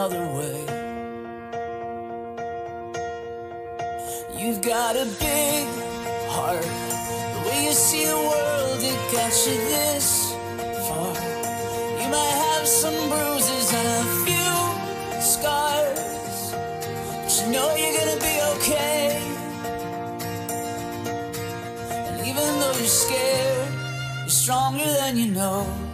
another way. You've got a big heart. The way you see the world, it got you this far. You might have some bruises and a few scars. But you know you're gonna be okay. And even though you're scared, you're stronger than you know.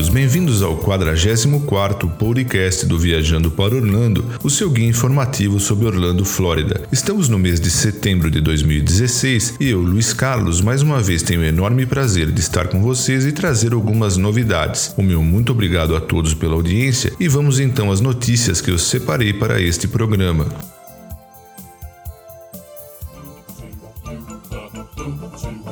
Amigos, bem-vindos ao 44º podcast do Viajando para Orlando, o seu guia informativo sobre Orlando, Flórida. Estamos no mês de setembro de 2016 e eu, Luiz Carlos, mais uma vez tenho o enorme prazer de estar com vocês e trazer algumas novidades. O meu muito obrigado a todos pela audiência e vamos então às notícias que eu separei para este programa. No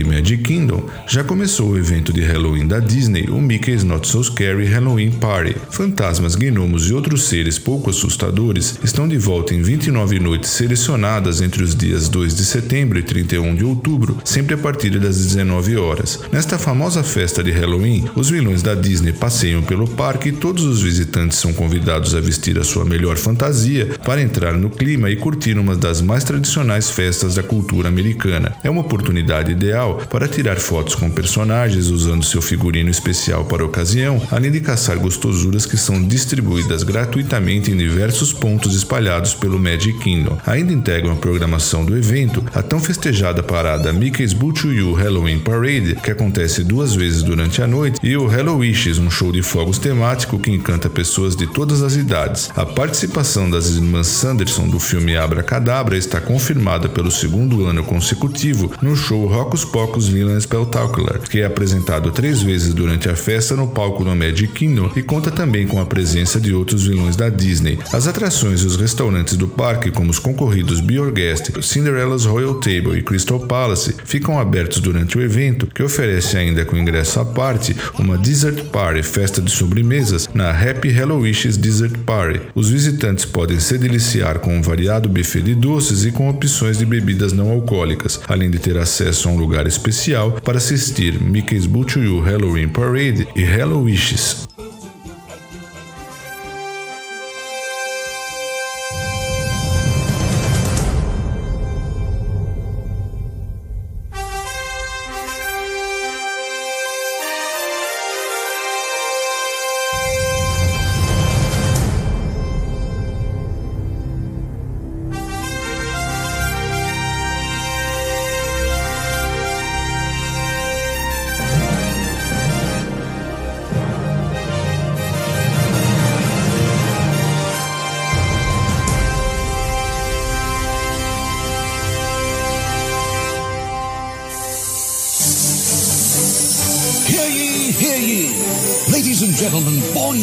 Parque Magic Kingdom já começou o evento de Halloween da Disney, o Mickey's Not So Scary Halloween Party. Fantasmas, gnomos e outros seres pouco assustadores estão de volta em 29 noites selecionadas entre os dias 2 de setembro e 31 de outubro, sempre a partir das 19 horas. Nesta famosa festa de Halloween, os vilões da Disney passeiam pelo parque e todos os visitantes são convidados a vestir a sua melhor fantasia para entrar no clima e curtir uma das mais tradicionais festas da cultura americana. É uma oportunidade ideal para tirar fotos com personagens usando seu figurino especial para a ocasião, além de caçar gostosuras que são distribuídas gratuitamente em diversos pontos espalhados pelo Magic Kingdom. Ainda integram a programação do evento a tão festejada parada Mickey's You Halloween Parade, que acontece duas vezes durante a noite, e o Hello Wishes, um show de fogos temático que encanta pessoas de todas as idades. A participação das irmãs Sanderson do filme Abra Cadabra está confirmada pelo segundo ano consecutivo no show Rocos Pocos Villain Spectacular, que é apresentado três vezes durante a festa no palco do Magic Kingdom e conta também com a presença de outros vilões da Disney. As atrações e os restaurantes do parque, como os concorridos Be Your Guest, Cinderella's Royal Table e Crystal Palace, ficam abertos durante o evento, que oferece ainda com ingresso à parte uma Dessert Party, festa de sobremesas, na Happy Hello Wishes Dessert Party. Os visitantes podem se deliciar com um variado buffet de doces e com opções de bebidas não alcoólicas, além de ter acesso a um lugar especial para assistir Mickey's You Halloween Parade e Hello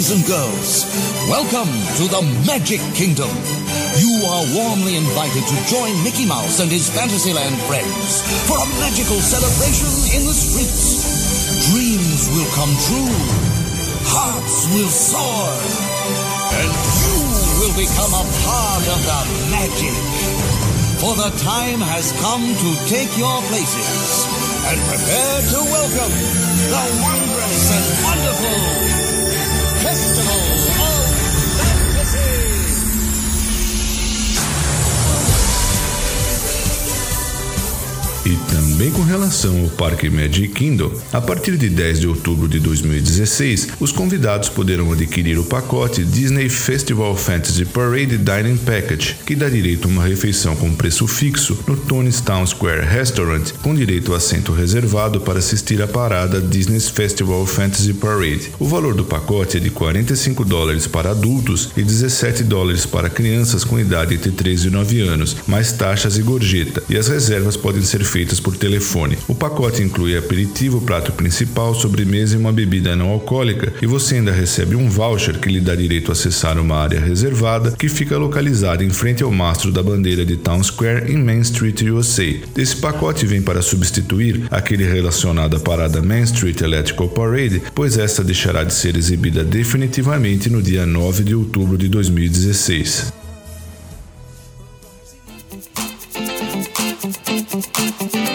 boys and girls, welcome to the Magic Kingdom. You are warmly invited to join Mickey Mouse and his Fantasyland friends for a magical celebration in the streets. Dreams will come true, hearts will soar, and you will become a part of the magic. For the time has come to take your places and prepare to welcome the wondrous and wonderful Festival E também com relação ao Parque Magic Kingdom, a partir de 10 de outubro de 2016, os convidados poderão adquirir o pacote Disney Festival Fantasy Parade Dining Package, que dá direito a uma refeição com preço fixo no Tony's Town Square Restaurant, com direito a assento reservado para assistir à parada Disney's Festival Fantasy Parade. O valor do pacote é de 45 dólares para adultos e 17 dólares para crianças com idade entre 3 e 9 anos, mais taxas e gorjeta, e as reservas podem ser feitas feitas por telefone. O pacote inclui aperitivo, prato principal, sobremesa e uma bebida não alcoólica, e você ainda recebe um voucher que lhe dá direito a acessar uma área reservada que fica localizada em frente ao mastro da bandeira de Town Square em Main Street, USA. Esse pacote vem para substituir aquele relacionado à parada Main Street Electrical Parade, pois esta deixará de ser exibida definitivamente no dia 9 de outubro de 2016.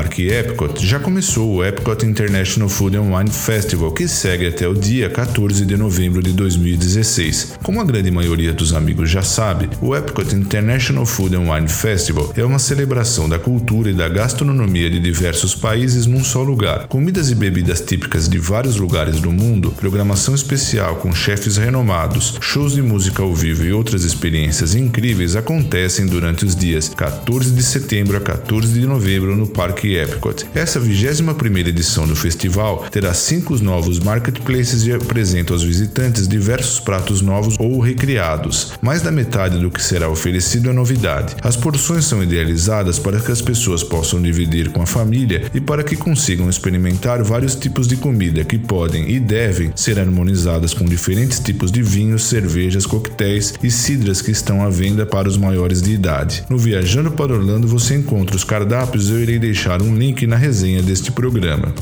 Parque Epcot já começou o Epcot International Food and Wine Festival, que segue até o dia 14 de novembro de 2016. Como a grande maioria dos amigos já sabe, o Epcot International Food and Wine Festival é uma celebração da cultura e da gastronomia de diversos países num só lugar. Comidas e bebidas típicas de vários lugares do mundo, programação especial com chefes renomados, shows de música ao vivo e outras experiências incríveis acontecem durante os dias 14 de setembro a 14 de novembro no Parque Epcot. Essa 21ª edição do festival terá cinco novos marketplaces e apresenta aos visitantes diversos pratos novos ou recriados. Mais da metade do que será oferecido é novidade. As porções são idealizadas para que as pessoas possam dividir com a família e para que consigam experimentar vários tipos de comida que podem e devem ser harmonizadas com diferentes tipos de vinhos, cervejas, coquetéis e cidras que estão à venda para os maiores de idade. No Viajando para Orlando você encontra os cardápios, eu irei deixar um link na resenha deste programa.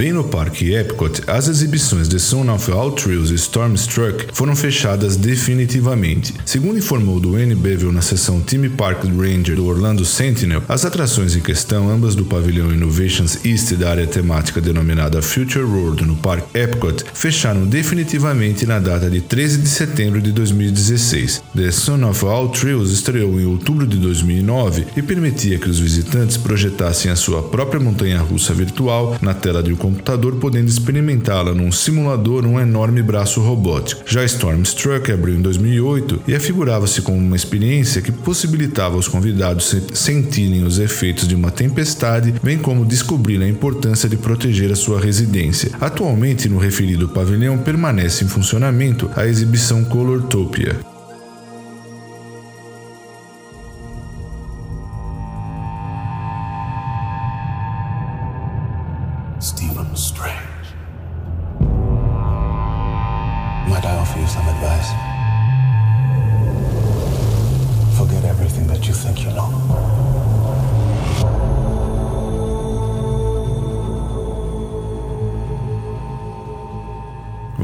Também no Parque Epcot, as exibições de Son of All Thrills e Stormstruck foram fechadas definitivamente. Segundo informou Duane Bevel na sessão Team Park Ranger do Orlando Sentinel, as atrações em questão, ambas do pavilhão Innovations East da área temática denominada Future World no Parque Epcot, fecharam definitivamente na data de 13 de setembro de 2016. The Son of All Thrills estreou em outubro de 2009 e permitia que os visitantes projetassem a sua própria montanha-russa virtual na tela de um computador, podendo experimentá-la num simulador um enorme braço robótico. Já Stormstruck abriu em 2008 e afigurava-se como uma experiência que possibilitava aos convidados sentirem os efeitos de uma tempestade, bem como descobrir a importância de proteger a sua residência. Atualmente, no referido pavilhão, permanece em funcionamento a exibição Colortopia.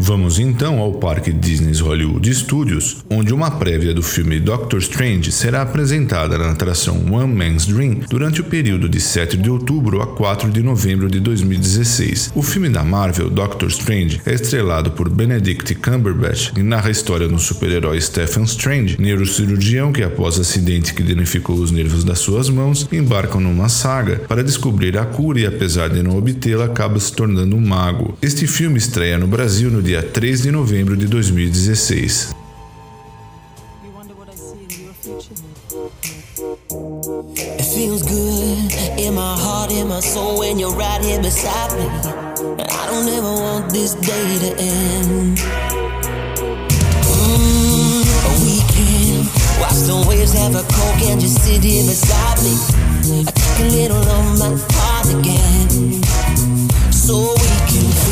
Vamos então ao Parque Disney's Hollywood Studios, onde uma prévia do filme Doctor Strange será apresentada na atração One Man's Dream durante o período de 7 de outubro a 4 de novembro de 2016. O filme da Marvel, Doctor Strange, é estrelado por Benedict Cumberbatch e narra a história do super-herói Stephen Strange, neurocirurgião que, após acidente que danificou os nervos das suas mãos, embarca numa saga para descobrir a cura e, apesar de não obtê-la, acaba se tornando um mago. Este filme estreia no Brasil no dia 3 de novembro de 2016. You wonder what I see in your future? It feels good in my heart, in my soul when you're right here beside me. I don't ever want this day to end. Mm, watch the waves have a coke and just sit here beside me. I take a little of my heart again. So we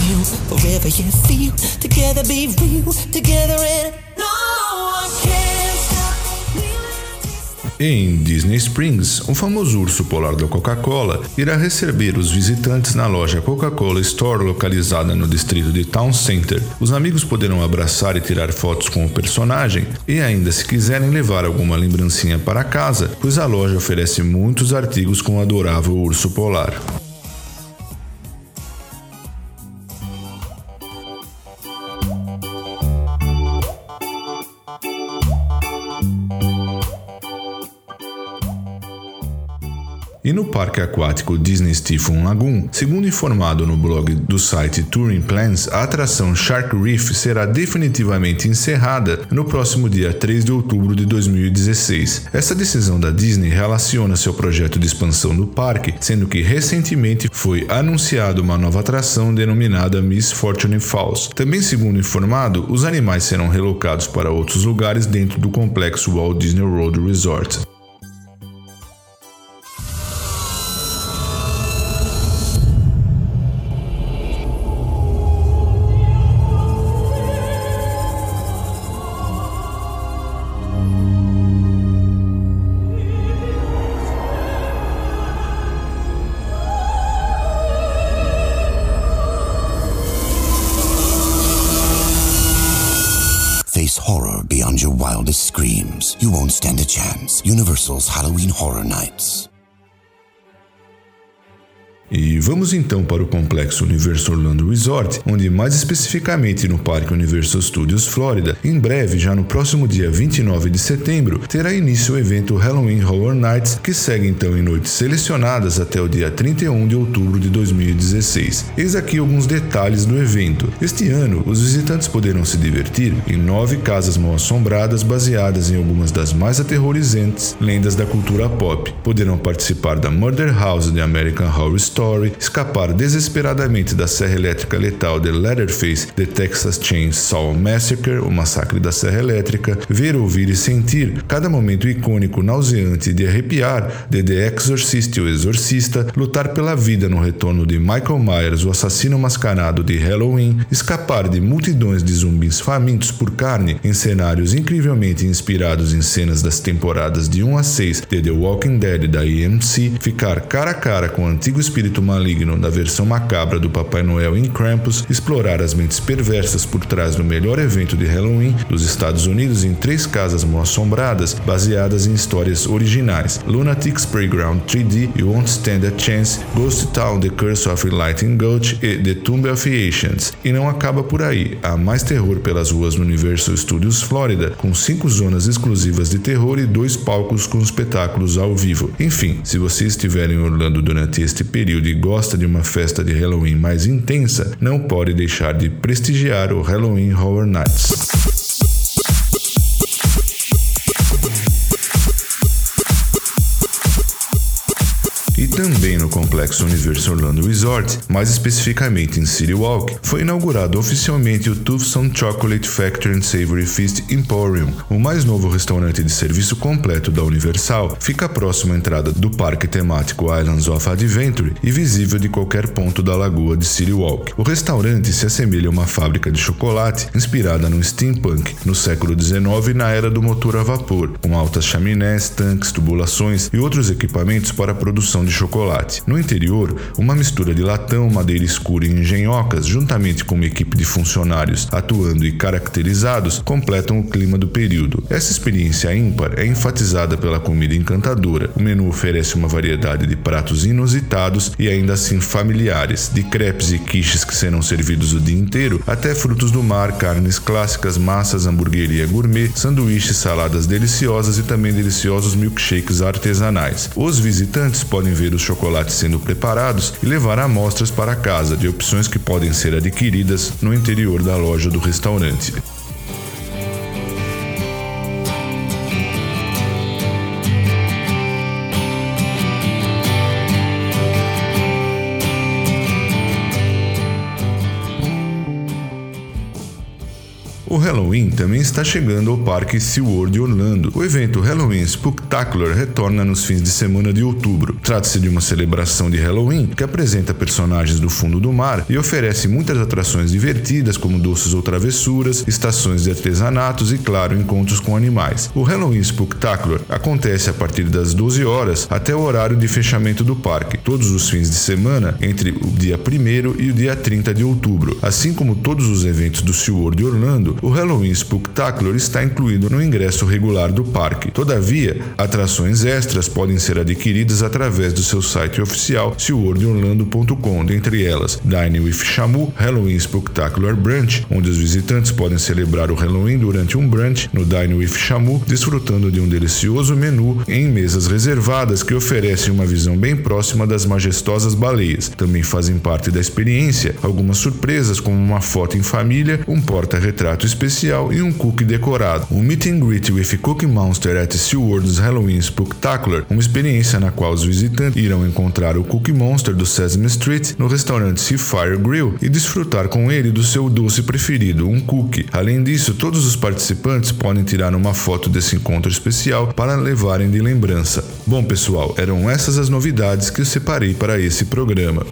you feel. Together be real, together and no one em Disney Springs, o famoso urso polar da Coca-Cola irá receber os visitantes na loja Coca-Cola Store localizada no distrito de Town Center. Os amigos poderão abraçar e tirar fotos com o personagem e ainda se quiserem levar alguma lembrancinha para casa, pois a loja oferece muitos artigos com o adorável urso polar. E no parque aquático Disney Stephen Lagoon, segundo informado no blog do site Touring Plans, a atração Shark Reef será definitivamente encerrada no próximo dia 3 de outubro de 2016. Essa decisão da Disney relaciona seu projeto de expansão do parque, sendo que recentemente foi anunciada uma nova atração denominada Miss Fortune Falls. Também segundo informado, os animais serão relocados para outros lugares dentro do complexo Walt Disney World Resort. Chance. Universal's Halloween Horror Nights. E vamos então para o complexo Universal Orlando Resort, onde mais especificamente no Parque Universal Studios Florida, em breve, já no próximo dia 29 de setembro, terá início o evento Halloween Horror Nights, que segue então em noites selecionadas até o dia 31 de outubro de 2016. Eis aqui alguns detalhes do evento. Este ano, os visitantes poderão se divertir em nove casas mal assombradas baseadas em algumas das mais aterrorizantes lendas da cultura pop. Poderão participar da Murder House de American Horror Story escapar desesperadamente da serra elétrica letal de Leatherface, The Texas Chainsaw Massacre, o massacre da serra elétrica, ver, ouvir e sentir cada momento icônico, nauseante de arrepiar de The Exorcist, o Exorcista, lutar pela vida no retorno de Michael Myers, o assassino mascarado de Halloween, escapar de multidões de zumbis famintos por carne em cenários incrivelmente inspirados em cenas das temporadas de 1 a 6 de The Walking Dead da AMC, ficar cara a cara com o antigo espírito espírito maligno da versão macabra do Papai Noel em Krampus, explorar as mentes perversas por trás do melhor evento de Halloween dos Estados Unidos em três casas mal assombradas baseadas em histórias originais: Lunatic's Playground 3D, You Won't Stand a Chance, Ghost Town The Curse of Lightning Gulch e The Tomb of Ancients. E não acaba por aí, há mais terror pelas ruas do Universal Studios Florida, com cinco zonas exclusivas de terror e dois palcos com espetáculos ao vivo. Enfim, se você estiver em Orlando durante este período, período e gosta de uma festa de Halloween mais intensa, não pode deixar de prestigiar o Halloween Horror Nights. Também no complexo Universal Orlando Resort, mais especificamente em City Walk, foi inaugurado oficialmente o Tufson Chocolate Factory and Savory Feast Emporium, o mais novo restaurante de serviço completo da Universal. Fica próximo à entrada do parque temático Islands of Adventure e visível de qualquer ponto da lagoa de City Walk. O restaurante se assemelha a uma fábrica de chocolate inspirada no steampunk no século XIX na era do motor a vapor, com altas chaminés, tanques, tubulações e outros equipamentos para a produção de chocolate. No interior, uma mistura de latão, madeira escura e engenhocas, juntamente com uma equipe de funcionários atuando e caracterizados, completam o clima do período. Essa experiência ímpar é enfatizada pela comida encantadora. O menu oferece uma variedade de pratos inusitados e ainda assim familiares, de crepes e quiches que serão servidos o dia inteiro, até frutos do mar, carnes clássicas, massas, hamburgueria gourmet, sanduíches, saladas deliciosas e também deliciosos milkshakes artesanais. Os visitantes podem ver os chocolates sendo preparados e levar amostras para casa de opções que podem ser adquiridas no interior da loja do restaurante. O Halloween também está chegando ao Parque SeaWorld Orlando. O evento Halloween Spooktacular retorna nos fins de semana de outubro. Trata-se de uma celebração de Halloween que apresenta personagens do fundo do mar e oferece muitas atrações divertidas como doces ou travessuras, estações de artesanatos e, claro, encontros com animais. O Halloween Spooktacular acontece a partir das 12 horas até o horário de fechamento do parque, todos os fins de semana entre o dia 1 e o dia 30 de outubro. Assim como todos os eventos do SeaWorld Orlando, o Halloween Spooktacular está incluído no ingresso regular do parque. Todavia, atrações extras podem ser adquiridas através do seu site oficial SeaWorldOrlando.com, dentre elas Dine with Shamu, Halloween Spooktacular Brunch, onde os visitantes podem celebrar o Halloween durante um brunch no Dine with Shamu, desfrutando de um delicioso menu em mesas reservadas que oferecem uma visão bem próxima das majestosas baleias. Também fazem parte da experiência algumas surpresas como uma foto em família, um porta-retrato especial e um cookie decorado. O Meet and Greet with Cookie Monster at SeaWorld's Halloween Spooktacular, uma experiência na qual os visitantes irão encontrar o Cookie Monster do Sesame Street no restaurante Seafire Grill e desfrutar com ele do seu doce preferido, um cookie. Além disso, todos os participantes podem tirar uma foto desse encontro especial para levarem de lembrança. Bom, pessoal, eram essas as novidades que eu separei para esse programa.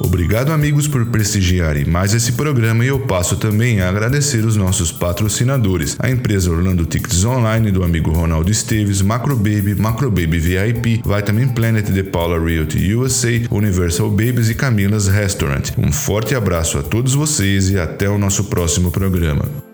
Obrigado, amigos, por prestigiarem mais esse programa e eu passo também a agradecer os nossos patrocinadores, a empresa Orlando Tickets Online do amigo Ronaldo Esteves, Macro Baby, Macro Baby VIP, Vitamin Planet de Paula Realty USA, Universal Babies e Camilas Restaurant. Um forte abraço a todos vocês e até o nosso próximo programa.